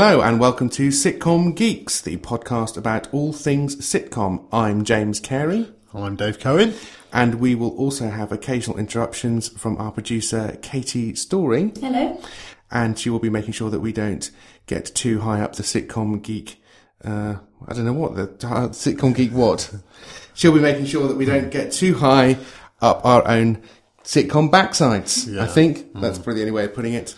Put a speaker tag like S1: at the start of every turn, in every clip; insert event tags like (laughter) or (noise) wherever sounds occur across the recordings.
S1: Hello and welcome to Sitcom Geeks, the podcast about all things sitcom. I'm James Cary.
S2: I'm Dave Cohen.
S1: And we will also have occasional interruptions from our producer, Katie Story.
S3: Hello.
S1: And she will be making sure that we don't get too high up the sitcom geek. Uh, I don't know what the uh, sitcom geek what. She'll be making sure that we don't get too high up our own sitcom backsides. Yeah. I think mm. that's probably the only way of putting it.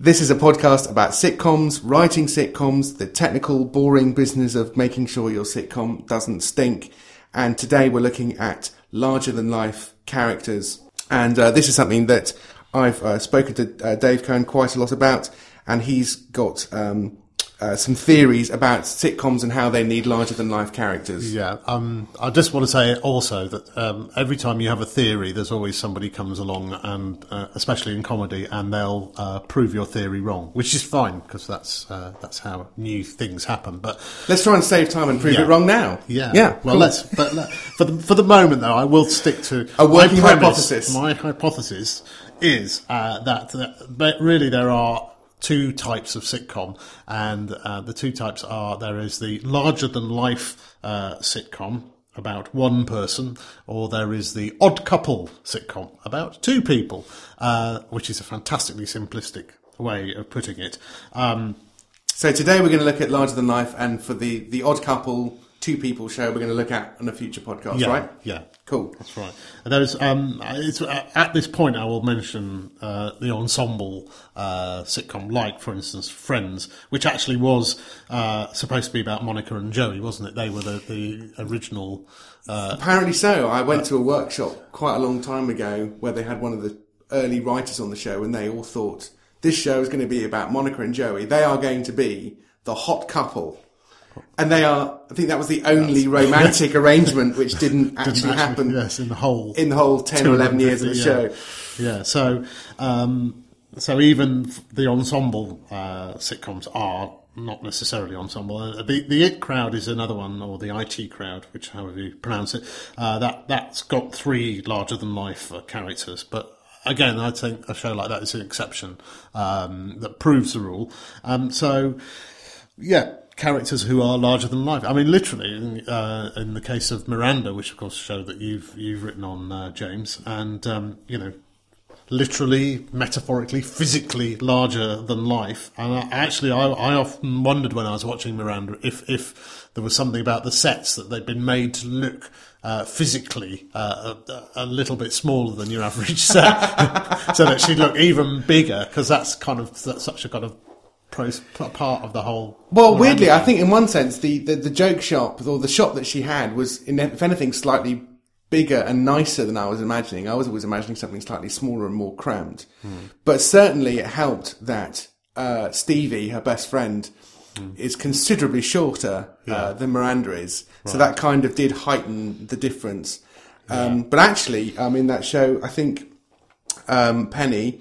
S1: This is a podcast about sitcoms, writing sitcoms, the technical, boring business of making sure your sitcom doesn't stink. And today we're looking at larger than life characters. And uh, this is something that I've uh, spoken to uh, Dave Cohen quite a lot about. And he's got um, uh, some theories about sitcoms and how they need larger than life characters.
S2: Yeah, um, I just want to say also that um, every time you have a theory, there's always somebody comes along, and uh, especially in comedy, and they'll uh, prove your theory wrong, which is fine because that's uh, that's how new things happen. But
S1: let's try and save time and prove yeah. it wrong now.
S2: Yeah, yeah. Well, cool. let's. But for the for the moment, though, I will stick to
S1: a working my premise, hypothesis.
S2: My hypothesis is uh, that, that really there are two types of sitcom, and uh, the two types are there is the larger than life uh, sitcom about one person, or there is the odd couple sitcom about two people, uh, which is a fantastically simplistic way of putting it. Um,
S1: so today we're going to look at larger than life, and for the the odd couple two people show we're going to look at on a future podcast,
S2: yeah,
S1: right?
S2: Yeah,
S1: cool.
S2: That's right. there's um, it's uh, at this point I will mention uh, the ensemble uh, sitcom, like for instance Friends, which actually was uh, supposed to be about Monica and Joey, wasn't it? They were the the original.
S1: Uh, Apparently so. I went to a workshop quite a long time ago where they had one of the early writers on the show, and they all thought this show is going to be about Monica and Joey. They are going to be the hot couple and they are. I think that was the only romantic (laughs) arrangement which didn't actually, didn't actually, happen.
S2: Yes, in the whole
S1: in the whole ten or eleven years of the
S2: yeah.
S1: show.
S2: Yeah. So, um, so even the ensemble uh, sitcoms are not necessarily ensemble. Uh, the the it crowd is another one, or the IT crowd, which however you pronounce it. Uh, that that's got three larger than life uh, characters, but again, I think a show like that is an exception um, that proves the rule. Um, so, yeah, characters who are larger than life. I mean, literally, in, uh, in the case of Miranda, which of course show that you've you've written on uh, James, and um, you know, literally, metaphorically, physically larger than life. And I, actually, I, I often wondered when I was watching Miranda if if there was something about the sets that they'd been made to look. Uh, physically uh, a, a, little bit smaller than your average set, (laughs) so that she'd look even bigger because that's kind of that's such a kind of part of the whole.
S1: Well, weirdly, I think in one sense the, the, the joke shop or the shop that she had was, if anything, slightly bigger and nicer than I was imagining. I was always imagining something slightly smaller and more cramped. Mm. But certainly it helped that uh, Stevie, her best friend, mm. is considerably shorter uh, yeah. uh, than Miranda is. Right. So that kind of did heighten the difference. Um, yeah. But actually, um, in that show, I think um, Penny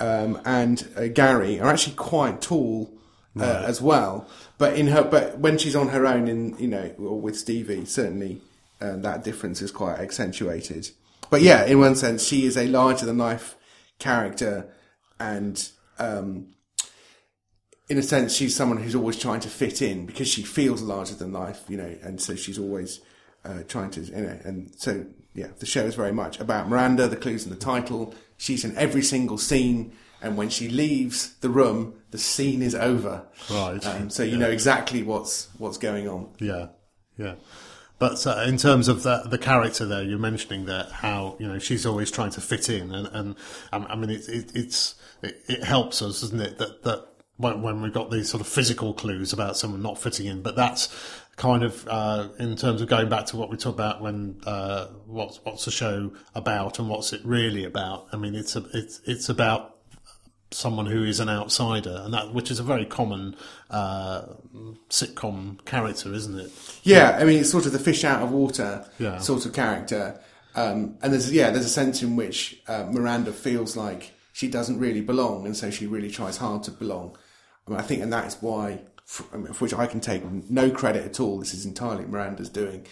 S1: um, and uh, Gary are actually quite tall uh, right. as well. But in her, but when she's on her own, in you know, or with Stevie, certainly uh, that difference is quite accentuated. But yeah, in one sense, she is a larger than life character, and um, in a sense, she's someone who's always trying to fit in because she feels larger than life, you know, and so she's always uh, trying to, you know, and so yeah, the show is very much about Miranda. The clues in the title. She's in every single scene, and when she leaves the room, the scene is over.
S2: Right.
S1: Um, so you yeah. know exactly what's what's going on.
S2: Yeah, yeah. But uh, in terms of the, the character there, you're mentioning that how you know she's always trying to fit in, and, and um, I mean it, it, it's it, it helps us, doesn't it? That that when, when we've got these sort of physical clues about someone not fitting in, but that's kind of uh, in terms of going back to what we talked about when uh, what's what's the show about and what's it really about. I mean, it's a, it's it's about someone who is an outsider, and that which is a very common uh, sitcom character, isn't it?
S1: Yeah, I mean, it's sort of the fish out of water yeah. sort of character. Um, and there's yeah, there's a sense in which uh, Miranda feels like she doesn't really belong, and so she really tries hard to belong. I, mean, I think, and that is why for, which I can take no credit at all. This is entirely Miranda's doing.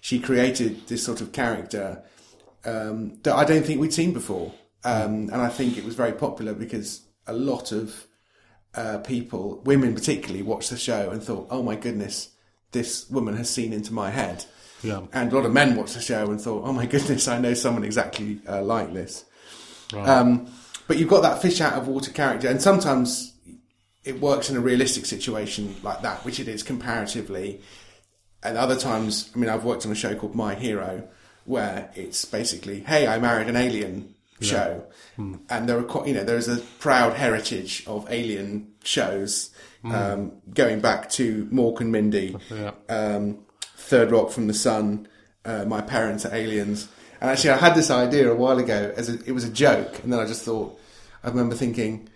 S1: She created this sort of character um, that I don't think we'd seen before, um, and I think it was very popular because a lot of uh, people, women particularly, watched the show and thought, "Oh my goodness, this woman has seen into my head."
S2: Yeah.
S1: And a lot of men watched the show and thought, "Oh my goodness, I know someone exactly uh, like this."
S2: Right.
S1: Um, but you've got that fish out of water character, and sometimes it works in a realistic situation like that, which it is comparatively. And other times, I mean, I've worked on a show called My Hero, where it's basically, "Hey, I married an alien." show and there are quite, you know there's a proud heritage of alien shows um, going back to Mork and Mindy
S2: Yeah.
S1: um, Third Rock from the Sun, uh, My Parents Are Aliens. And actually, I had this idea a while ago as a, it was a joke, and then I just thought, I remember thinking,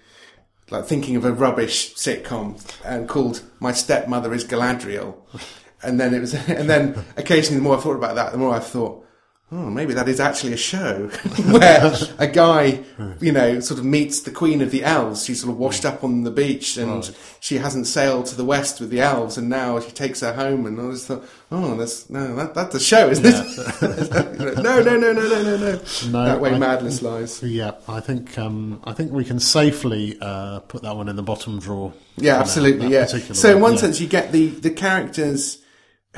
S1: like thinking of a rubbish sitcom and called My Stepmother is Galadriel, (laughs) and then it was, and then occasionally the more I thought about that, the more I thought. Oh, maybe that is actually a show (laughs) where a guy, you know, sort of meets the queen of the elves. She's sort of washed up on the beach and she hasn't sailed to the west with the elves, and now she takes her home. And I just thought, oh, that's no, that, that's a show, isn't it? (laughs) no, no, no, no, no, no, no.
S2: No,
S1: that way
S2: I-
S1: madness lies.
S2: Yeah, I think um, I think we can safely uh, put that one in the bottom drawer.
S1: Yeah, absolutely.
S2: that
S1: Yeah.
S2: particular
S1: So in one
S2: yeah.
S1: sense, you get the the characters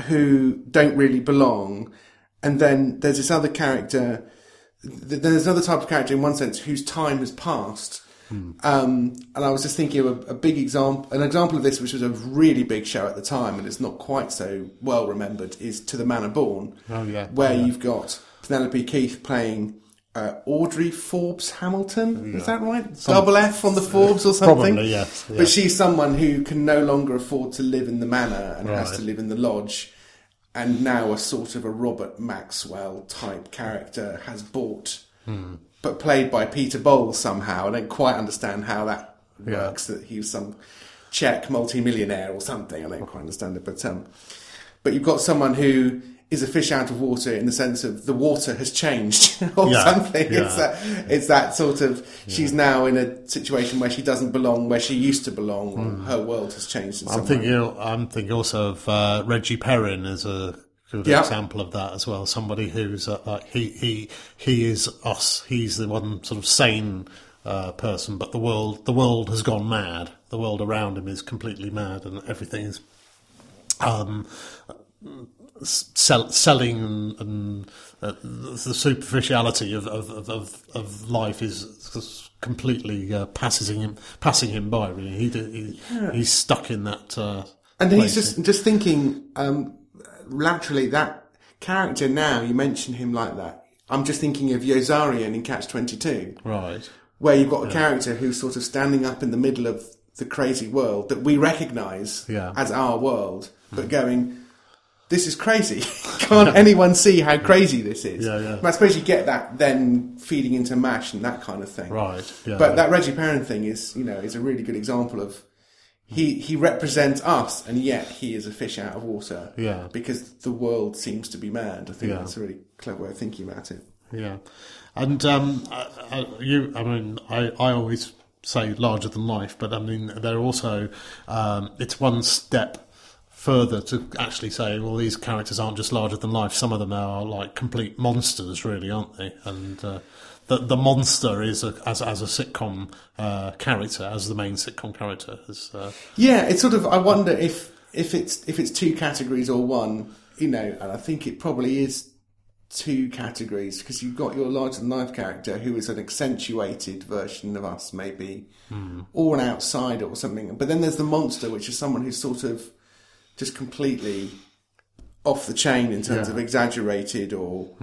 S1: who don't really belong, and then there's this other character. th- There's another type of character in one sense whose time has passed.
S2: Hmm.
S1: Um, and I was just thinking of a, a big example, an example of this, which was a really big show at the time, and it's not quite so well remembered, is To the Manor Born.
S2: Oh, yeah.
S1: where
S2: Yeah.
S1: you've got Penelope Keith playing uh, Audrey Forbes Hamilton. Is that right? Double F on the Forbes or something.
S2: Probably, yes, yeah.
S1: But she's someone who can no longer afford to live in the manor and has to live in the lodge. And now a sort of a Robert Maxwell type character has bought,
S2: Hmm.
S1: but played by Peter Bowles somehow. I don't quite understand how that works. That he was some Czech multimillionaire or something. I don't quite understand it, but um, but you've got someone who is a fish out of water in the sense of the water has changed (laughs) or
S2: Yeah,
S1: something.
S2: yeah.
S1: It's that it's that sort of she's now in a situation where she doesn't belong where she used to belong. or Her world has changed.
S2: I'm thinking. I'm thinking also of uh, Reggie Perrin as a good example of that as well. Somebody who's uh, like he he he is us. He's the one sort of sane uh, person, but the world the world has gone mad. The world around him is completely mad, and everything is um, sell, selling and, and uh, the superficiality of, of, of, of, life is completely uh, passing him passing him by. Really, he, he he's stuck in that. Uh,
S1: And he's just just thinking um, laterally that character. Now you mention him like that. I'm just thinking of Yossarian in Catch Twenty Two.
S2: right.
S1: where you've got a character who's sort of standing up in the middle of the crazy world that we recognise
S2: Yeah.
S1: as our world, but going, "This is crazy! (laughs) Can't anyone see how crazy this is?"
S2: Yeah, yeah.
S1: I suppose you get that then feeding into Mash and that kind of thing.
S2: Right. Yeah.
S1: But that Reggie Perrin thing is, you know, is a really good example of he he represents us, and yet he is a fish out of water.
S2: Yeah.
S1: because the world seems to be mad. I think
S2: Yeah.
S1: that's a really clever way of thinking about it.
S2: Yeah, and um, I, I, you. I mean, I, I always say larger than life, but I mean, they're also. Um, it's one step further to actually say, well, these characters aren't just larger than life. Some of them are like complete monsters, really, aren't they? And uh, the the monster is a, as as a sitcom uh, character, as the main sitcom character. Is, uh,
S1: Yeah, it's sort of. I wonder if if it's if it's two categories or one. You know, and I think it probably is two categories because you've got your larger than life character who is an accentuated version of us, maybe, or an outsider or something. But then there's the monster, which is someone who's sort of just completely off the chain in terms
S2: Yeah.
S1: of exaggerated or.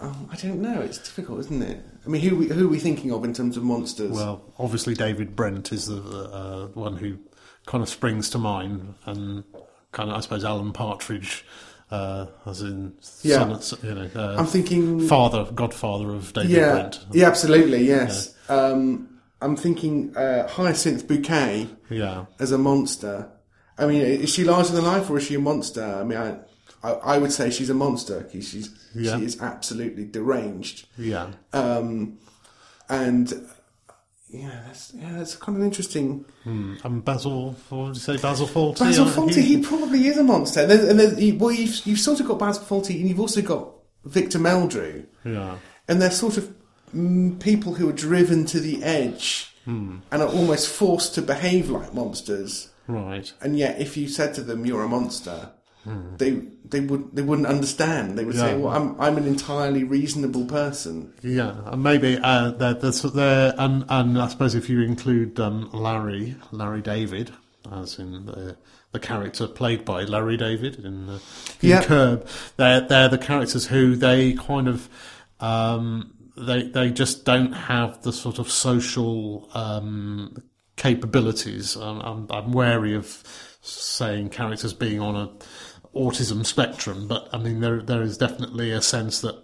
S1: Um, I don't know. It's difficult, isn't it? I mean, who we, who are we thinking of in terms of monsters?
S2: Well, obviously David Brent is the uh, one who kind of springs to mind, and kind of I suppose Alan Partridge, uh, as in
S1: Yeah.
S2: son, you know, uh,
S1: I'm thinking
S2: father, godfather of David
S1: yeah,
S2: Brent.
S1: Yeah, absolutely, yes. Um, I'm thinking uh, Hyacinth Bouquet
S2: Yeah,
S1: as a monster. I mean, is she larger than life or is she a monster? I mean, I, I, I would say she's a monster because she's
S2: Yeah.
S1: she is absolutely deranged.
S2: yeah,
S1: Um, and yeah, that's yeah, that's kind of interesting.
S2: and Basil. What would you say, Basil Fawlty?
S1: Basil Fawlty, he probably is a monster. And then, and then you- well, you've, you've sort of got Basil Fawlty, and you've also got Victor Meldrew.
S2: yeah,
S1: and they're sort of mm, people who are driven to the edge and are almost forced to behave like monsters.
S2: Right.
S1: And yet, if you said to them, "You're a monster," they they would they wouldn't understand. They would say, "Well, I'm I'm an entirely reasonable person."
S2: Yeah, and maybe uh, there, there's there, and and I suppose if you include um, Larry, Larry David, as in the the character played by Larry David in, uh, in
S1: Yeah.
S2: Curb, they're they're the characters who they kind of um, they they just don't have the sort of social um, capabilities. I'm, I'm, I'm wary of saying characters being on a autism spectrum, but I mean there there is definitely a sense that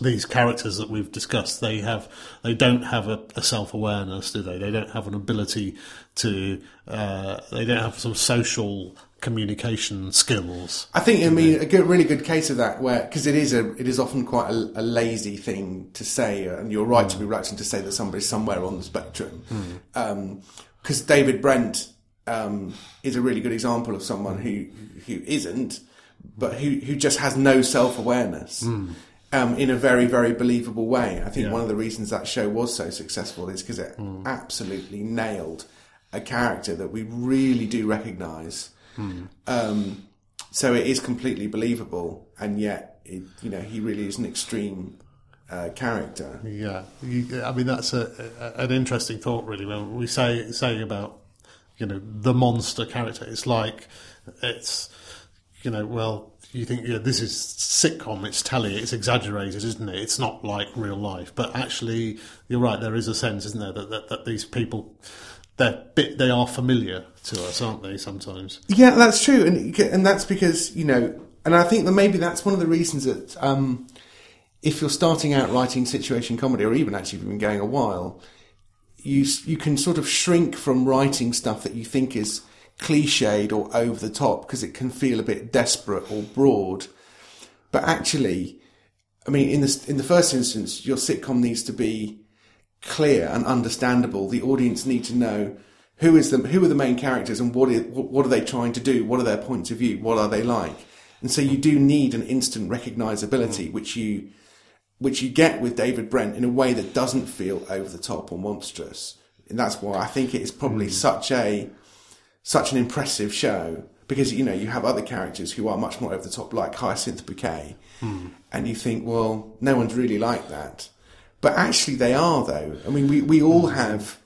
S2: these characters that we've discussed, they have, they don't have a, a self-awareness, do they? They don't have an ability to, uh, they don't have some social communication skills.
S1: I think I mean a good, really good case of that, where because it is a it is often quite a, a lazy thing to say, and you're right to be hmm. reluctant to say that somebody's somewhere on the spectrum, hmm. um, because David Brent um, is a really good example of someone who who isn't, but who who just has no self awareness. Hmm. Um, in a very, very believable way. I think
S2: Yeah.
S1: one of the reasons that show was so successful is because it absolutely nailed a character that we really do recognise. Um, so it is completely believable, and yet, it, you know, he really is an extreme uh, character.
S2: Yeah, you, I mean that's a, a, an interesting thought, really. When we say saying about you know the monster character, it's like it's you know well you think yeah this is sitcom, it's telly, it's exaggerated, isn't it? It's not like real life, but actually you're right. There is a sense, isn't there, that that, that these people they're bit they are familiar to us, aren't they? Sometimes.
S1: Yeah, that's true, and and that's because you know, and I think that maybe that's one of the reasons that um, if you're starting out writing situation comedy, or even actually if you've been going a while, you you can sort of shrink from writing stuff that you think is cliched or over the top because it can feel a bit desperate or broad. But actually, I mean, in the in the first instance, your sitcom needs to be clear and understandable. The audience need to know who is the who are the main characters and what is what are they trying to do? What are their points of view? What are they like? And so you do need an instant recognizability, mm. which you which you get with David Brent in a way that doesn't feel over the top or monstrous. And that's why I think it is probably mm. such a such an impressive show because you know you have other characters who are much more over the top, like Hyacinth Bouquet, mm. and you think, well, no one's really like that, but actually they are though. I mean, we we all have.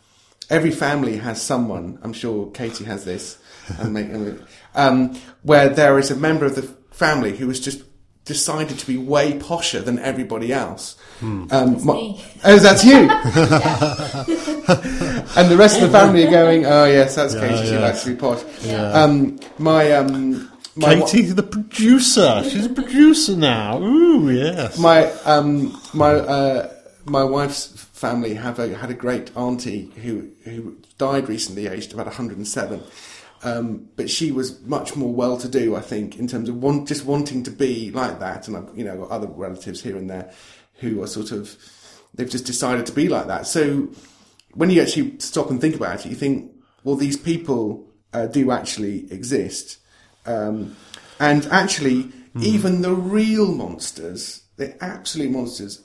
S1: Every family has someone. I'm sure Katie has this, and um, where there is a member of the family who has just decided to be way posher than everybody else. Um, my-
S3: me.
S1: Oh, that's you. (laughs) (laughs) and the rest of the family are going, oh yes, that's Katie. She
S2: yeah.
S1: likes to be posh. Um, my um, my wa-
S2: Katie, the producer. She's a producer now. Ooh, yes.
S1: my um, my uh, my wife's family have a, had a great auntie who who died recently, aged about 107. Um, but she was much more well-to-do, I think, in terms of want, just wanting to be like that. And I've, you know, got other relatives here and there who are sort of they've just decided to be like that. So when you actually stop and think about it, you think, well, these people uh, do actually exist. Um, and actually, even the real monsters, the absolute monsters,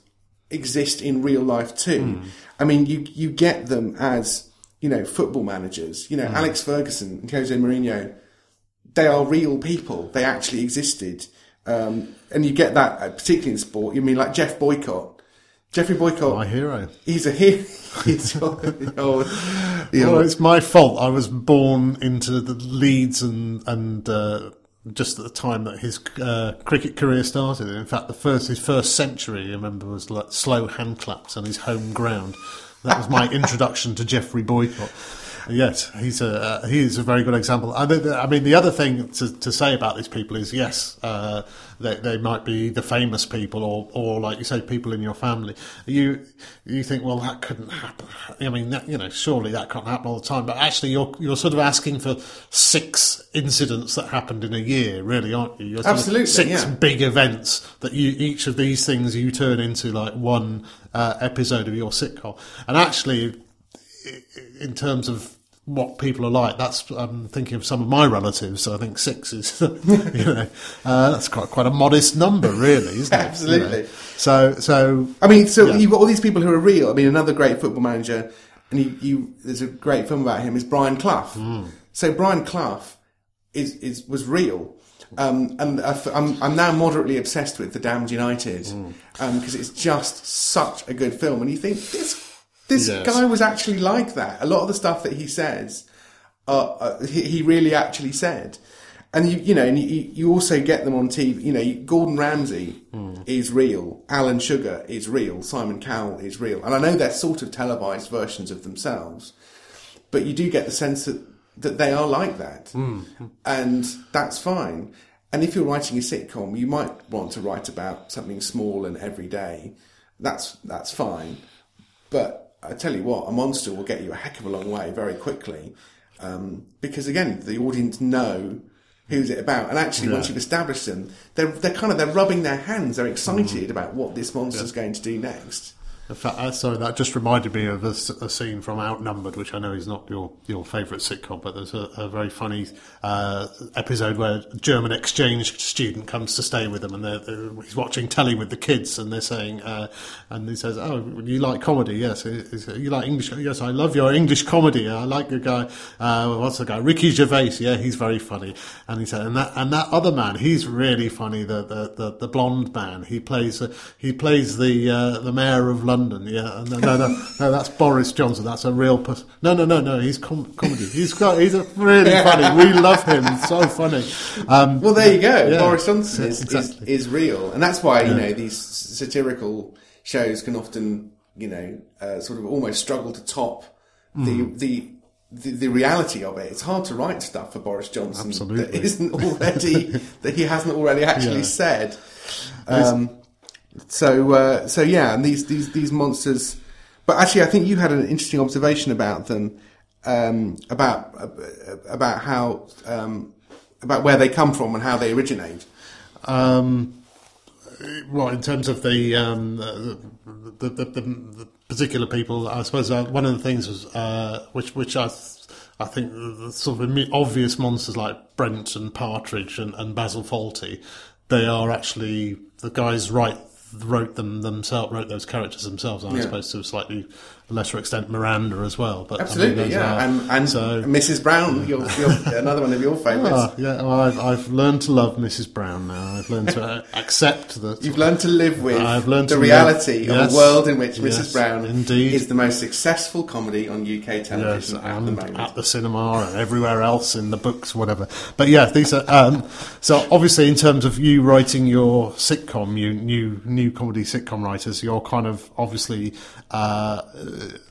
S1: exist in real life too. I mean, you you get them as you know football managers. You know, Alex Ferguson and Jose Mourinho. They are real people. They actually existed, um, and you get that uh, particularly in sport. You mean like Geoff Boycott? Geoffrey Boycott.
S2: My hero.
S1: He's a hero. (laughs) He's oh, yeah.
S2: Well, it's my fault. I was born into the Leeds and and uh, just at the time that his uh, cricket career started. In fact, the first his first century, I remember, was like slow hand claps on his home ground. That was my (laughs) introduction to Geoffrey Boycott. Yes, he's a uh, he is a very good example. I, I mean, the other thing to, to say about these people is yes, uh, they, they might be the famous people, or or like you say, people in your family. You you think, well, that couldn't happen. I mean, that, you know, surely that can't happen all the time. But actually, you're you're sort of asking for six incidents that happened in a year, really, aren't you? You're
S1: Absolutely,
S2: six
S1: yeah.
S2: big events that you each of these things you turn into like one uh, episode of your sitcom, and actually in terms of what people are like, that's I'm thinking of some of my relatives. So I think six is, (laughs) you know, uh, that's quite quite a modest number, really, isn't it? You
S1: Absolutely.
S2: know? So so
S1: I mean, so
S2: Yeah.
S1: you've got all these people who are real. I mean, another great football manager, and you, you there's a great film about him is Brian Clough. So Brian Clough is is was real. Um, and I'm, I'm now moderately obsessed with The Damned United because it's just such a good film. And you think this this
S2: Yes.
S1: guy was actually like that. A lot of the stuff that he says, uh, uh, he, he really actually said. And you, you know, and you, you also get them on TV. You know, you- Gordon Ramsay is real, Alan Sugar is real, Simon Cowell is real, and I know they're sort of televised versions of themselves, but you do get the sense that that they are like that, and that's fine. And if you're writing a sitcom, you might want to write about something small and everyday. That's that's fine. But I tell you what, a monster will get you a heck of a long way very quickly, um, because again, the audience know who's it about, and actually, once you've established them, they're they're kind of they're rubbing their hands, they're excited about what this monster's going to do next.
S2: Uh, sorry, that just reminded me of a scene from Outnumbered, which I know is not your, your favourite sitcom, but there's a, a very funny uh, episode where a German exchange student comes to stay with them, and they're, they're, he's watching telly with the kids, and they're saying, uh, and he says, "Oh, you like comedy? Yes, you like English? Yes, I love your English comedy. I like the guy. Uh, what's the guy? Ricky Gervais. Yeah, he's very funny." And he said, "And that and that other man, he's really funny. The the the, the blonde man. He plays he plays the uh, the mayor of London. Yeah, no, no, no, no, that's Boris Johnson. That's a real person. No, no, no, no. He's com- comedy. He's got he's a really funny. We love him. So funny. Um,
S1: Well, there you go.
S2: Yeah.
S1: Boris Johnson
S2: Yeah,
S1: is,
S2: exactly.
S1: is is real, and that's why you know these satirical shows can often you know uh, sort of almost struggle to top
S2: Hmm.
S1: the the. The, the reality of it, it's hard to write stuff for Boris Johnson that
S2: Absolutely.
S1: isn't (laughs) already that he hasn't already actually
S2: Yeah.
S1: said. Um, so uh, so yeah, and these these these monsters. But actually, I think you had an interesting observation about them, um, about about how um, about where they come from and how they originate.
S2: Um, well, in terms of the um, the, the, the, the, particular people, I suppose uh, one of the things was uh, which which I I think the sort of obvious monsters like Brent and Partridge and, and Basil Fawlty, they are actually the guys write wrote them themselves wrote those characters themselves. I
S1: Yeah.
S2: suppose to a slightly lesser extent Miranda as well. But I mean,
S1: Absolutely, yeah,
S2: are-
S1: and and
S2: so-
S1: Mrs. Brown, your, your, another one of your favourites.
S2: Ah, yeah, well, I've, I've learned to love Mrs. Brown now. I've learned to accept that. (laughs)
S1: You've learned to live with
S2: I've learned
S1: the reality
S2: live-
S1: of
S2: yes,
S1: a world in which
S2: yes,
S1: Mrs. Brown
S2: indeed.
S1: is the most successful comedy on UK
S2: Yes,
S1: television at the
S2: and
S1: moment.
S2: at the cinema and everywhere else in the books, whatever. But yeah, these are um, so obviously in terms of you writing your sitcom, you new new comedy sitcom writers, you're kind of obviously uh,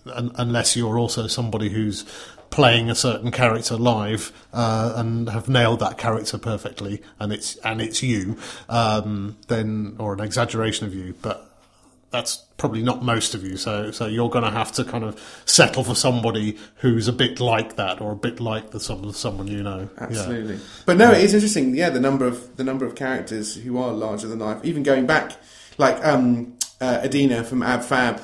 S2: unless you're also somebody who's playing a certain character live uh, and have nailed that character perfectly, and it's and it's you, um, then or an exaggeration of you, but that's probably not most of you. So, so you're going to have to kind of settle for somebody who's a bit like that, or a bit like the some someone you know. Yeah.
S1: Absolutely. But no, it is interesting. Yeah, the number of the number of characters who are larger than life. Even going back, like um, uh, Edina from Ab Fab,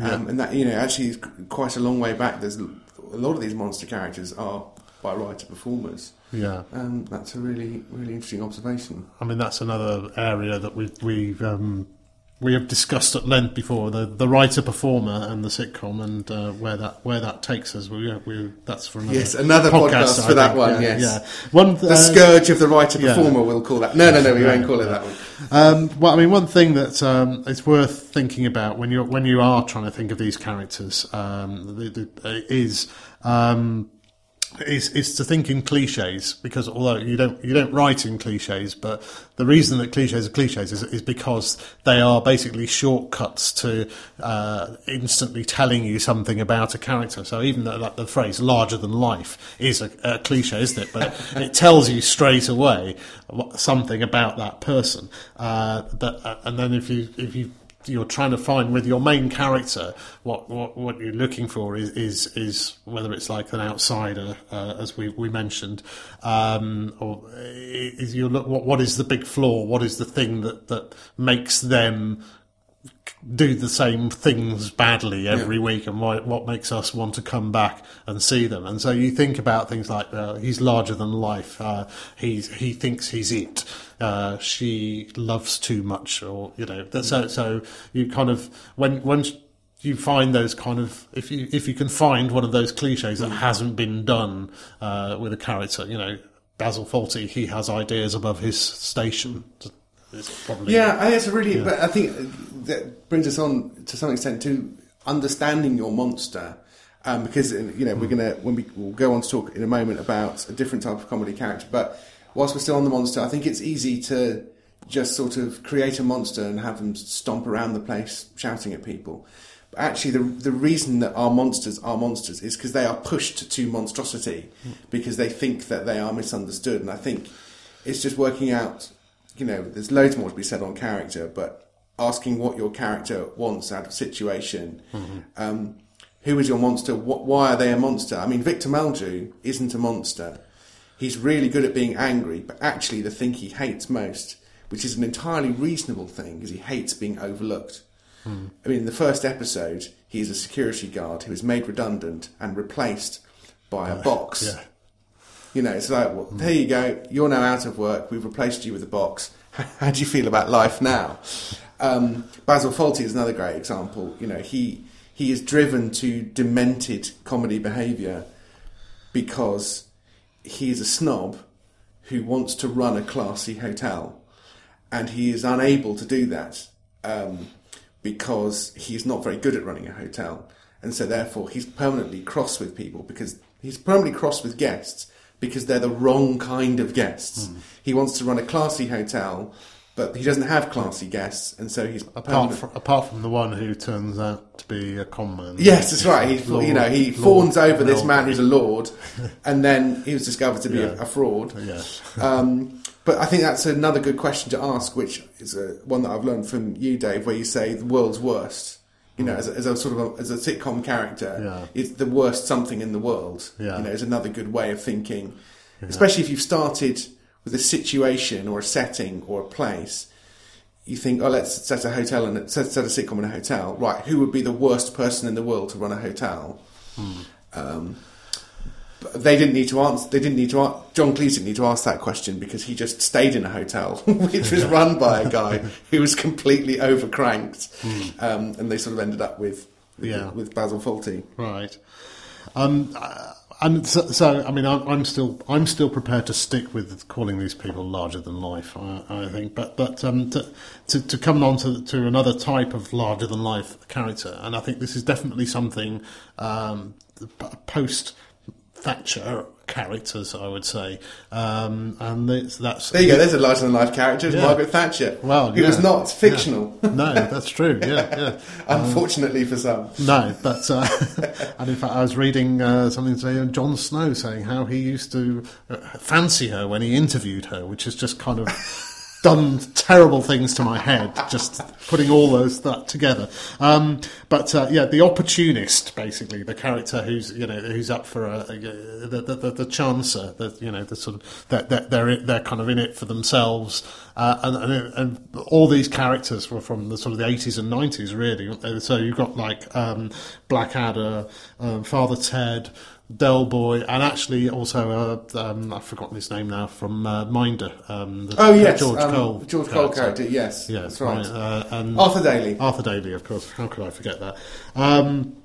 S1: um, and that you know actually is quite a long way back. There's a lot of these monster characters are by writer performers.
S2: Yeah.
S1: Um, that's a really really interesting observation.
S2: I mean, that's another area that we we um, we have discussed at length before the the writer performer and the sitcom and uh, where that where that takes us. We, we that's for another
S1: Yes, another podcast
S2: I
S1: for that
S2: think.
S1: one,
S2: Yeah,
S1: yes.
S2: yeah. One
S1: The
S2: uh,
S1: scourge of the writer
S2: yeah.
S1: performer, we'll call that. No, no, no, we won't call it that one.
S2: Um, well, I mean, one thing that um, is worth thinking about when you're when you are trying to think of these characters um, the, is um, is is to think in cliches because although you don't you don't write in cliches, but the reason that cliches are cliches is, is because they are basically shortcuts to uh, instantly telling you something about a character. So even though like the phrase "larger than life" is a, a cliche, isn't it? But it (laughs) tells you straight away something about that person. Uh, but uh, and then if you if you you're trying to find with your main character what what, what you're looking for is, is is whether it's like an outsider uh, as we, we mentioned um, or is you look what what is the big flaw? What is the thing that that makes them do the same things badly every week and why, what makes us want to come back and see them and so you think about things like uh, he's larger than life uh, he's he thinks he's it uh, she loves too much or you know so so you kind of when when you find those kind of if you if you can find one of those cliches
S1: Mm.
S2: that hasn't been done uh, with a character, you know, Basil Fawlty, he has ideas above his station. It's probably
S1: Yeah, I think it's a really. But I think that brings us on to some extent to understanding your monster, um, because you know we're gonna when we will go on to talk in a moment about a different type of comedy character. But whilst we're still on the monster, I think it's easy to just sort of create a monster and have them stomp around the place shouting at people. But actually, the the reason that our monsters are monsters is because they are pushed to monstrosity because they think that they are misunderstood, and I think it's just working out you know, there's loads more to be said on character, but asking what your character wants out of situation. Mm-hmm. Um, who is your monster? What, why are they a monster? I mean, Victor Meldrew isn't a monster. He's really good at being angry, but actually, the thing he hates most, which is an entirely reasonable thing, is he hates being overlooked. Hmm. I mean, in the first episode, he's a security guard who is made redundant and replaced by a uh, box.
S2: yeah.
S1: You know, it's like, well, there you go. You're now out of work. We've replaced you with a box. (laughs) How do you feel about life now? Um, Basil Fawlty is another great example. You know, he he is driven to demented comedy behaviour because he is a snob who wants to run a classy hotel, and he is unable to do that um, because he's not very good at running a hotel, and so therefore he's permanently cross with people because he's permanently cross with guests because they're the wrong kind of guests. He wants to run a classy hotel, but he doesn't have classy guests, and so he's
S2: Apart from, apart from the one who turns out to be a con man.
S1: Yes, that's right. He,
S2: Lord-
S1: you know, he
S2: Lord
S1: fawns over this man who's a lord, and then he was discovered to be
S2: Yeah.
S1: a, a fraud.
S2: Yeah.
S1: Um, but I think that's another good question to ask, which is a, one that I've learned from you, Dave, where you say the world's worst. You know, as a, as a sort of a, as a sitcom character,
S2: Yeah.
S1: it's the worst something in the world.
S2: Yeah.
S1: You know, is another good way of thinking, especially if you've started with a situation or a setting or a place. You think, oh, let's set a hotel and set, set a sitcom in a hotel. Right, who would be the worst person in the world to run a hotel? Um, but they didn't need to answer. They didn't need to. a- John Cleese didn't need to ask that question because he just stayed in a hotel, (laughs) which was run by a guy (laughs) who was completely overcranked, um, and they sort of ended up with with,
S2: Yeah.
S1: with Basil Fawlty.
S2: Right. Um, uh, and so, so, I mean, I'm, I'm still, I'm still prepared to stick with calling these people larger than life. I, I think, but but um, to, to to come on to to another type of larger than life character, and I think this is definitely something um, post Thatcher characters, I would say, um, and it's, that's
S1: There you go. There's a larger than life character,
S2: Yeah.
S1: Margaret Thatcher.
S2: Well,
S1: who was not fictional, (laughs)
S2: no, that's true. Yeah, yeah. (laughs)
S1: unfortunately for some.
S2: No, but uh, (laughs) and in fact, I was reading uh, something today on Jon Snow saying how he used to uh, fancy her when he interviewed her, which is just kind of done terrible things to my head. Just putting all those that together. Um, but uh, yeah, the opportunist, basically, the character who's you know who's up for a, a, the, the the the chancer, the you know the sort of that that they're they're kind of in it for themselves. Uh, and, and, and all these characters were from the sort of the 80s and 90s, really. So you've got like um, Blackadder, um, Father Ted, Del Boy, and actually also uh, um, I've forgotten his name now from uh, Minder. Um, the,
S1: Oh
S2: the
S1: yes,
S2: George
S1: um,
S2: Cole.
S1: George Cole character. Yes,
S2: yes,
S1: that's right.
S2: Uh, and
S1: Arthur Daly.
S2: Arthur Daly, of course. How could I forget that? Um,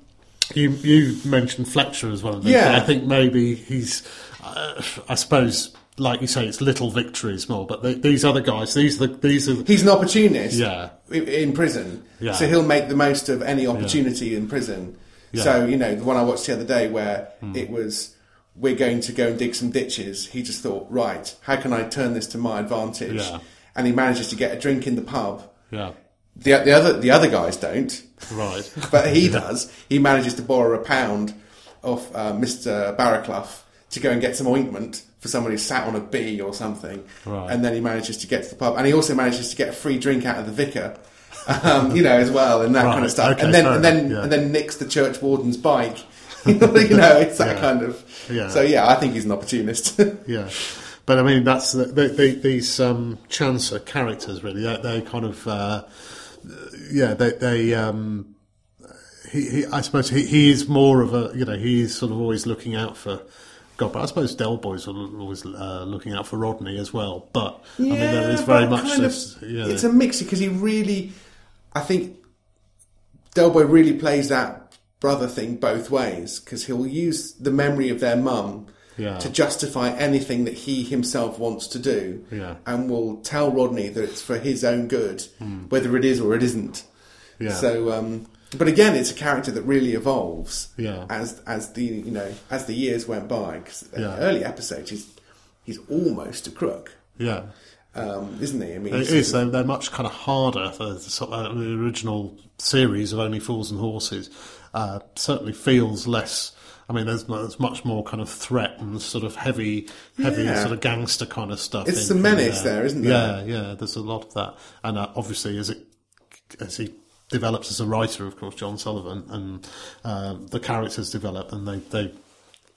S2: you you mentioned Fletcher as one of them.
S1: Yeah.
S2: I think maybe he's. Uh, I suppose, like you say, it's little victories more. But the, these other guys, these the these are.
S1: He's an opportunist.
S2: Yeah.
S1: In prison.
S2: Yeah.
S1: So he'll make the most of any opportunity in prison.
S2: Yeah.
S1: So you know the one I watched the other day where
S2: Hmm.
S1: it was we're going to go and dig some ditches. He just thought, right, how can I turn this to my advantage?
S2: Yeah.
S1: And he manages to get a drink in the pub.
S2: Yeah.
S1: The, the other the other guys don't,
S2: Right. (laughs)
S1: but he (laughs) does. He manages to borrow a pound off uh, Mr. Barraclough to go and get some ointment for someone who sat on a bee or something.
S2: Right.
S1: And then he manages to get to the pub, and he also manages to get a free drink out of the vicar. Um, you know, as well, and that
S2: Right,
S1: kind of stuff.
S2: okay,
S1: and then, and then,
S2: yeah.
S1: and then nicks the church warden's bike. (laughs) you know, it's that
S2: Yeah.
S1: kind of.
S2: Yeah.
S1: So yeah, I think he's an opportunist. (laughs)
S2: Yeah, but I mean that's the, the, the, these um, Chancer characters really. They, they kind of uh, yeah they they um, he, he I suppose he, he is more of a you know he's sort of always looking out for. God, but I suppose Del Boy's always uh, looking out for Rodney as well. But I mean, there is very much
S1: kind of-
S2: Yeah,
S1: it's a mix because he really, I think, Del Boy really plays that brother thing both ways because he'll use the memory of their mum
S2: Yeah.
S1: to justify anything that he himself wants to do,
S2: Yeah.
S1: and will tell Rodney that it's for his own good, whether it is or it isn't.
S2: Yeah.
S1: So, um, but again, it's a character that really evolves
S2: Yeah.
S1: as as the you know as the years went by. Because early episodes, he's he's almost a crook,
S2: Yeah.
S1: Um, isn't he? I mean,
S2: It is. They're, they're much kind of harder. The, the, sort of, the original series of Only Fools and Horses uh, certainly feels less. I mean, there's, there's much more kind of threat and sort of heavy, heavy
S1: Yeah.
S2: sort of gangster kind of stuff.
S1: It's
S2: in- in
S1: menace there, isn't there?
S2: Yeah, yeah. There's a lot of that, and uh, obviously, as it as he develops as a writer, of course, John Sullivan, and um, the characters develop, and they they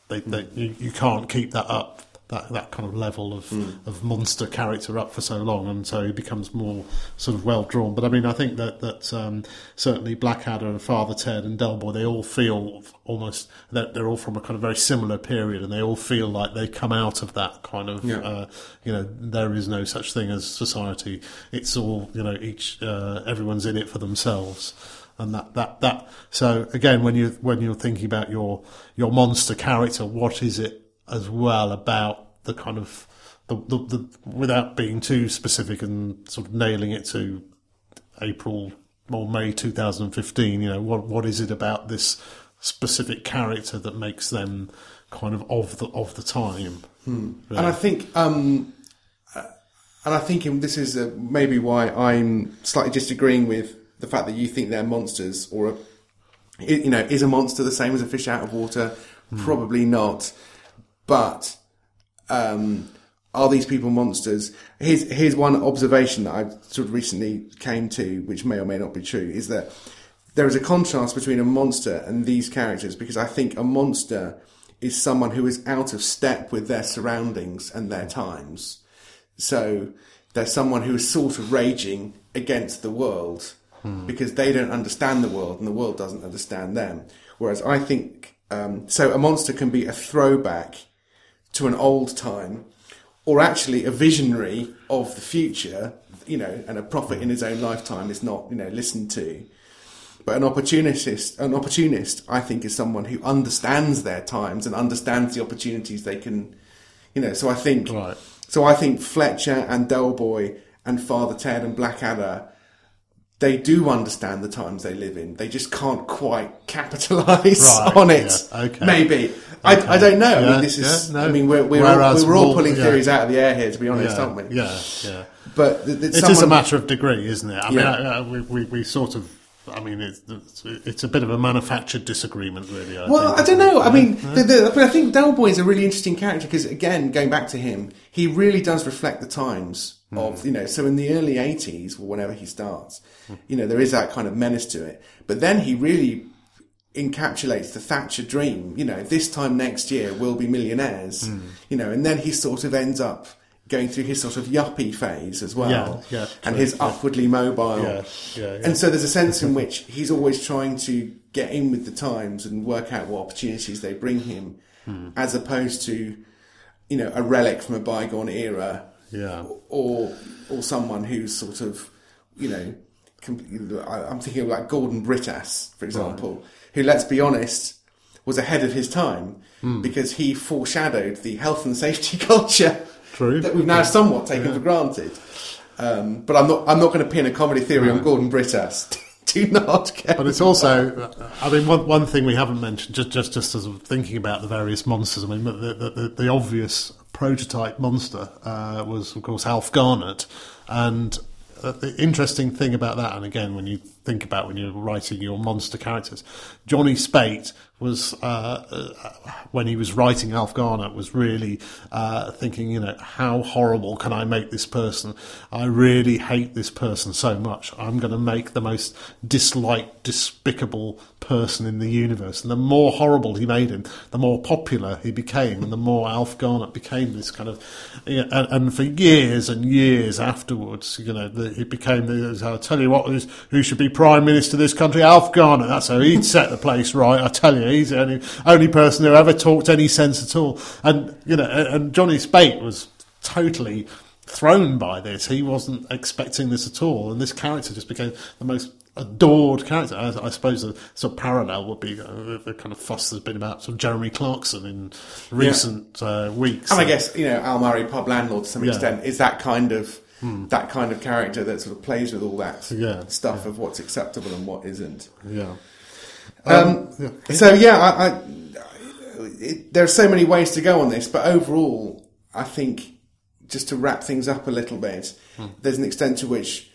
S2: they, they you, you can't keep that up. That, that kind of level of, of monster character up for so long, and so he becomes more sort of well drawn. But I mean, I think that that um, certainly Blackadder and Father Ted and Del Boy, they all feel almost that they're all from a kind of very similar period, and they all feel like they come out of that kind of
S1: Yeah.
S2: uh, you know there is no such thing as society. It's all you know each uh, everyone's in it for themselves. And that, that, that. So again, when you when you're thinking about your your monster character, what is it as well about the kind of the, the, the without being too specific and sort of nailing it to April or May 2015. You know, what what is it about this specific character that makes them kind of of the of the time?
S1: And I think, um, and I think this is uh, maybe why I'm slightly disagreeing with the fact that you think they're monsters, or a, you know, is a monster the same as a fish out of water? Probably not. But um, are these people monsters? Here's here's one observation that I sort of recently came to, which may or may not be true, is that there is a contrast between a monster and these characters because I think a monster is someone who is out of step with their surroundings and their times. So they're someone who is sort of raging against the world because they don't understand the world and the world doesn't understand them. Whereas I think um, so a monster can be a throwback to an old time or actually a visionary of the future, you know, and a prophet in his own lifetime is not, you know, listened to. But an opportunist, an opportunist, I think, is someone who understands their times and understands the opportunities they can, you know. So I think,
S2: Right.
S1: so I think Fletcher and Del Boy and Father Ted and Blackadder, they do understand the times they live in. They just can't quite capitalise (laughs)
S2: Right,
S1: on it.
S2: yeah, okay.
S1: Maybe I, I don't know. I mean, this is.
S2: yeah, no.
S1: I mean, we're we're all, we're all pulling
S2: yeah.
S1: theories out of the air here, to be honest,
S2: yeah,
S1: aren't we?
S2: Yeah, yeah.
S1: But th- th-
S2: It is
S1: someone-
S2: a matter of degree, isn't it? I mean,
S1: Yeah.
S2: uh, we, we, we sort of. I mean, it's, it's, a bit of a manufactured disagreement, really. I
S1: Well,
S2: think,
S1: I don't know. I mean, the, the, but I think Del Boy is a really interesting character because, again, going back to him, he really does reflect the times of you know. So in the early '80s, or whenever he starts, you know, there is that kind of menace to it. But then he really encapsulates the Thatcher dream. You know, this time next year we'll be millionaires. You know, and then he sort of ends up going through his sort of yuppie phase as well,
S2: Yeah, yeah,
S1: and
S2: true,
S1: his
S2: yeah.
S1: upwardly mobile. And so there's a sense in which he's always trying to get in with the times and work out what opportunities they bring him,
S2: Hmm.
S1: as opposed to, you know, a relic from a bygone era,
S2: Yeah.
S1: or or someone who's sort of, you know, I'm thinking of like Gordon Brittas, for example, who, let's be honest, was ahead of his time
S2: Hmm.
S1: because he foreshadowed the health and safety (laughs) culture
S2: True.
S1: that we've now somewhat taken for granted. Um, but I'm not. I'm not going to pin a comedy theory on Gordon Brittas. (laughs) Do not get.
S2: But it's also, I mean, one, one thing we haven't mentioned, just just just as of thinking about the various monsters. I mean, the the, the, the obvious prototype monster uh, was, of course, Alf Garnett, and the interesting thing about that, and again, when you think about when you're writing your monster characters, Johnny Speight was uh, uh, when he was writing Alf Garnett was really uh, thinking, you know, how horrible can I make this person? I really hate this person so much. I'm going to make the most disliked, despicable person in the universe. And the more horrible he made him, the more popular he became, and the more Alf Garnett became this kind of. And, and for years and years afterwards, you know, the, it became. The, I'll tell you what, who should be prime minister of this country? Alf Garnett. That's how he'd set the place right. I tell you, he's the only only person who ever talked any sense at all. And you know, and, Johnny Speight was totally thrown by this. He wasn't expecting this at all, and this character just became the most adored character. I, I suppose the sort of parallel would be uh, the kind of fuss that's been about sort of Jeremy Clarkson in recent uh, weeks.
S1: And I guess you know Al Murray, pub landlord, to some
S2: Yeah.
S1: extent, is that kind of that kind of character that sort of plays with all that
S2: Yeah,
S1: stuff of what's acceptable and what isn't.
S2: yeah.
S1: Um,
S2: yeah.
S1: So yeah, I, I, it, there are so many ways to go on this, but overall, I think just to wrap things up a little bit, there's an extent to which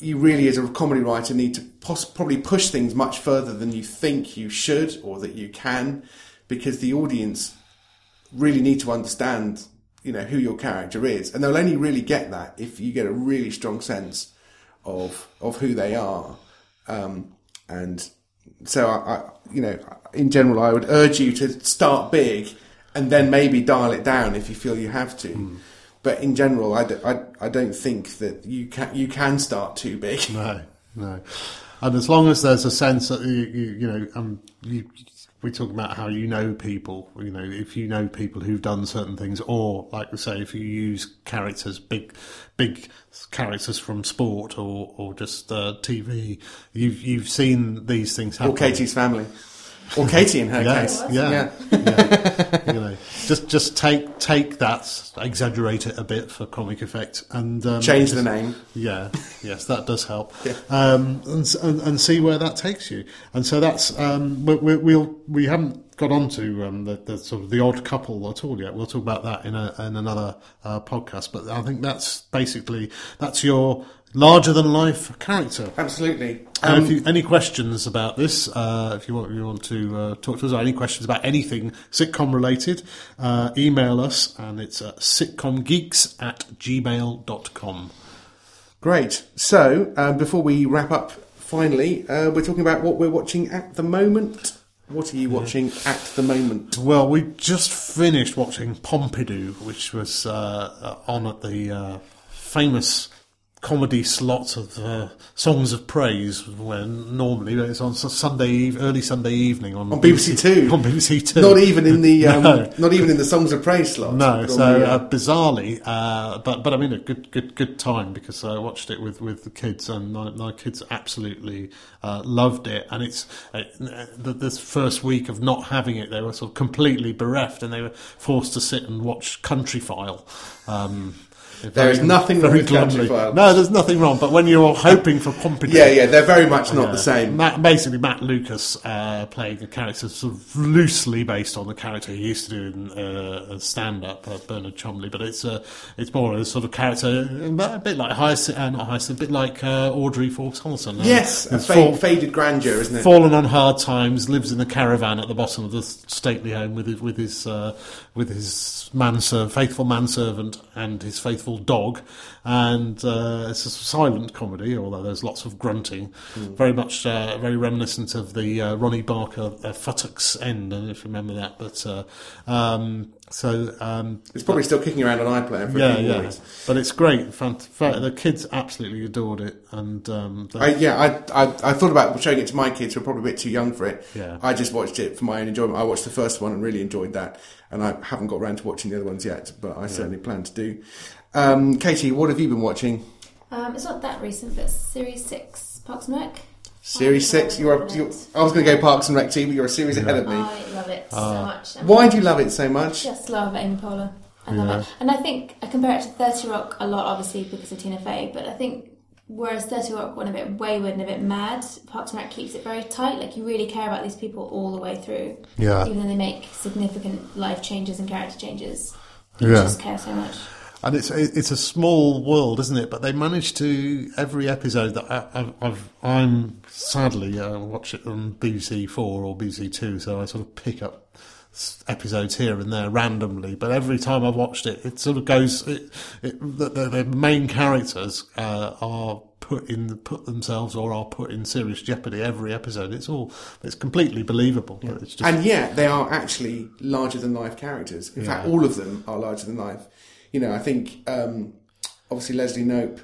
S1: you really, as a comedy writer, need to poss- probably push things much further than you think you should or that you can, because the audience really need to understand, you know, who your character is, and they'll only really get that if you get a really strong sense of of who they are, um, and so I, I, you know, in general, I would urge you to start big and then maybe dial it down if you feel you have to. But in general, I I I don't think that you can you can start too big.
S2: No, no. And as long as there's a sense that you, you, you know, um, you, we talk about how you know people. You know, if you know people who've done certain things, or like we say, if you use characters, big, big characters from sport or or just uh, TV, you've you've seen these things happen.
S1: Or Katie's family, or Katie in her
S2: Yeah,
S1: case.
S2: yeah, yeah. you know, just just take take that, exaggerate it a bit for comic effect, and um,
S1: Change the name.
S2: Yeah, yes, that does help.
S1: Yeah.
S2: Um, and, and and see where that takes you. And so that's um, we, we, we'll we haven't got on to um, the, the sort of the odd couple at all yet. We'll talk about that in a in another uh, podcast. But I think that's basically that's your larger than life character.
S1: Absolutely.
S2: And
S1: Um,
S2: if you, any questions about this, uh, if you want, you want to uh, talk to us, or any questions about anything sitcom related, uh, email us, and it's uh, sitcomgeeks at gmail.com.
S1: Great. So, uh, before we wrap up, finally, uh, we're talking about what we're watching at the moment. What are you watching at the moment?
S2: Well, we just finished watching Pompidou, which was uh, on at the uh, famous comedy slot of uh, Songs of Praise, when normally it's on Sunday, eve- early Sunday evening on,
S1: On BBC Two.
S2: On BBC Two,
S1: Not even in the (laughs) um,
S2: No.
S1: not even in the songs of praise slot.
S2: No, so
S1: the, uh,
S2: uh, bizarrely, uh, but but I mean a good good good time because I watched it with, with the kids and my, my kids absolutely uh, loved it. And it's uh, the, this first week of not having it, they were sort of completely bereft, and they were forced to sit and watch Countryfile. Um,
S1: There is nothing wrong with Country.
S2: No, there's nothing wrong. But when you're hoping for Pompidou,
S1: yeah, yeah, they're very much not
S2: yeah.
S1: the same.
S2: Matt, basically, Matt Lucas uh, playing a character sort of loosely based on the character he used to do in uh, stand up, uh, Bernard Chumley, but it's uh, it's more a sort of character, uh, a bit like Hyacinth, uh, not Hyacinth, a bit like uh, Audrey fforbes-Hamilton. Uh,
S1: Yes, a fa-
S2: fall-
S1: faded grandeur, isn't it?
S2: fallen on hard times, lives in a caravan at the bottom of the stately home with his with his uh, with his faithful manservant and his faithful dog, and uh, it's a silent comedy, although there's lots of grunting, very much uh, very reminiscent of the uh, Ronnie Barker uh, Futtock's End, I don't know if you remember that, but uh, um, so. Um,
S1: It's probably still kicking around on iPlayer for a
S2: yeah, yeah,
S1: weeks.
S2: but it's great. The kids absolutely adored it, and um,
S1: I, yeah, I, I I thought about showing it to my kids who are probably a bit too young for it.
S2: Yeah.
S1: I just watched it for my own enjoyment. I watched the first one and really enjoyed that, and I haven't got around to watching the other ones yet, but I certainly plan to do. Um, Katie, what have you been watching?
S3: Um, it's not that recent, but Series 6, Parks and Rec.
S1: Series six. You're,
S3: love
S1: you're. I was going to go Parks and Rec too, but you're a series ahead of me.
S3: I love it so
S2: Ah.
S3: much. And
S1: Why do you love it so much?
S3: Just love Amy Poehler. I love
S2: Yeah.
S3: it. And I think I compare it to 30 Rock a lot, obviously, because of Tina Fey, but I think whereas 30 Rock went a bit wayward and a bit mad, Parks and Rec keeps it very tight. Like, you really care about these people all the way through.
S2: Yeah.
S3: Even though they make significant life changes and character changes. You
S2: Yeah.
S3: just care so much.
S2: And it's it's a small world, isn't it? But they manage to every episode that I, I've, I've I'm sadly uh, watch it on BBC Four or BBC Two, so I sort of pick up episodes here and there randomly. But every time I've watched it, it sort of goes. It, it, the, the, the main characters uh, are put in put themselves or are put in serious jeopardy every episode. It's all it's completely believable. But it's just
S1: And yet, they are actually larger than life characters. In fact, all of them are larger than life. You know, I think um, obviously Leslie Knope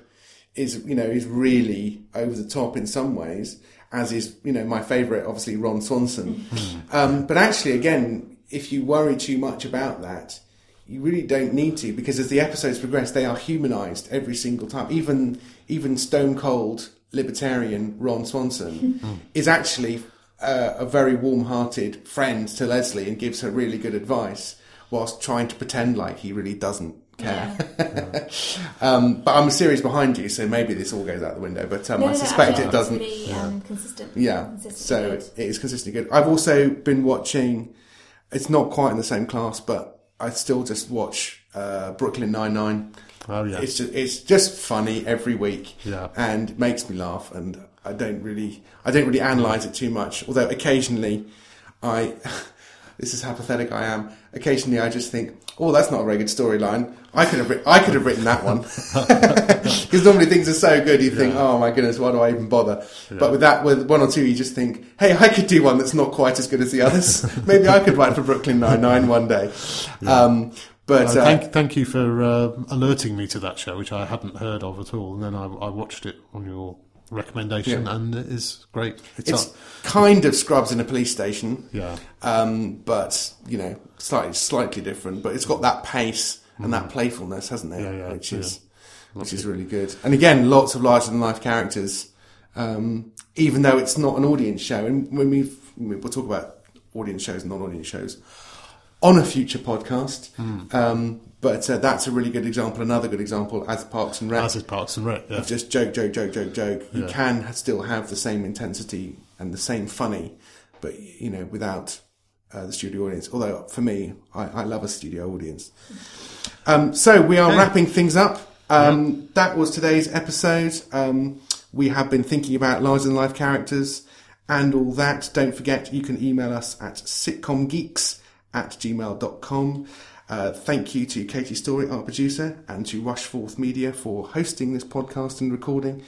S1: is you know is really over the top in some ways, as is you know my favourite, obviously Ron Swanson. um, but actually, again, if you worry too much about that. You really don't need to because as the episodes progress, they are humanised every single time. Even even Stone Cold libertarian Ron Swanson is actually uh, a very warm-hearted friend to Leslie and gives her really good advice whilst trying to pretend like he really doesn't care. (laughs) um, but I'm a serious behind you, so maybe this all goes out the window. But um,
S3: No,
S1: I
S3: no, no,
S1: suspect
S3: actually,
S1: it doesn't.
S3: Really, um, consistent.
S1: Yeah,
S3: Consistently
S1: so
S3: good.
S1: it is consistently good. I've also been watching. It's not quite in the same class, but I still just watch uh, Brooklyn Nine Nine.
S2: Oh, yeah.
S1: it's just it's just funny every week,
S2: Yeah.
S1: and makes me laugh. And I don't really I don't really analyze it too much. Although occasionally, I (laughs) this is how pathetic I am. Occasionally, I just think, oh, that's not a very good storyline. I could have writ- I could have written that one (laughs) because normally things are so good. You think, oh my goodness, why do I even bother? But with that, with one or two, you just think, hey, I could do one that's not quite as good as the others. (laughs) Maybe I could write for Brooklyn Nine Nine one day. Um, but
S2: Uh,
S1: uh,
S2: thank, thank you for uh, alerting me to that show, which I hadn't heard of at all. And then I, I watched it on your recommendation,
S1: Yeah.
S2: and it is great. It's,
S1: it's kind of Scrubs in a police station.
S2: Yeah.
S1: um, but you know, slightly slightly different. But it's got that pace and that playfulness, hasn't it?
S2: Mm. Yeah, yeah,
S1: which is which is really good. And again, lots of larger than life characters. Um, even though it's not an audience show, and when we've we'll talk about audience shows and non-audience shows on a future podcast.
S2: Mm.
S1: Um, but uh, that's a really good example. Another good example as Parks and Rec
S2: As is Parks and Rec, yeah.
S1: of just joke, joke, joke, joke, joke. You
S2: Yeah.
S1: can still have the same intensity and the same funny, but you know, without uh, the studio audience. Although for me, I, I love a studio audience. Um, so we are
S2: Okay.
S1: wrapping things up. Um, That was today's episode. Um, we have been thinking about larger than life characters and all that. Don't forget, you can email us at sitcomgeeks at gmail.com. Uh, thank you to Katie Story, our producer, and to Rushforth Media for hosting this podcast and recording.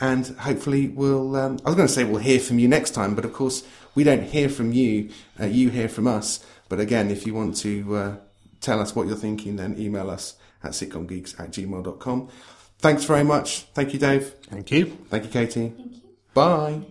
S1: And hopefully, we'll. Um, I was going to say we'll hear from you next time, but of course, we don't hear from you. Uh, you hear from us. But again, if you want to uh, tell us what you're thinking, then email us at sitcomgeeks at gmail.com. Thanks very much. Thank you, Dave.
S2: Thank you.
S1: Thank you, Katie.
S3: Thank you.
S1: Bye.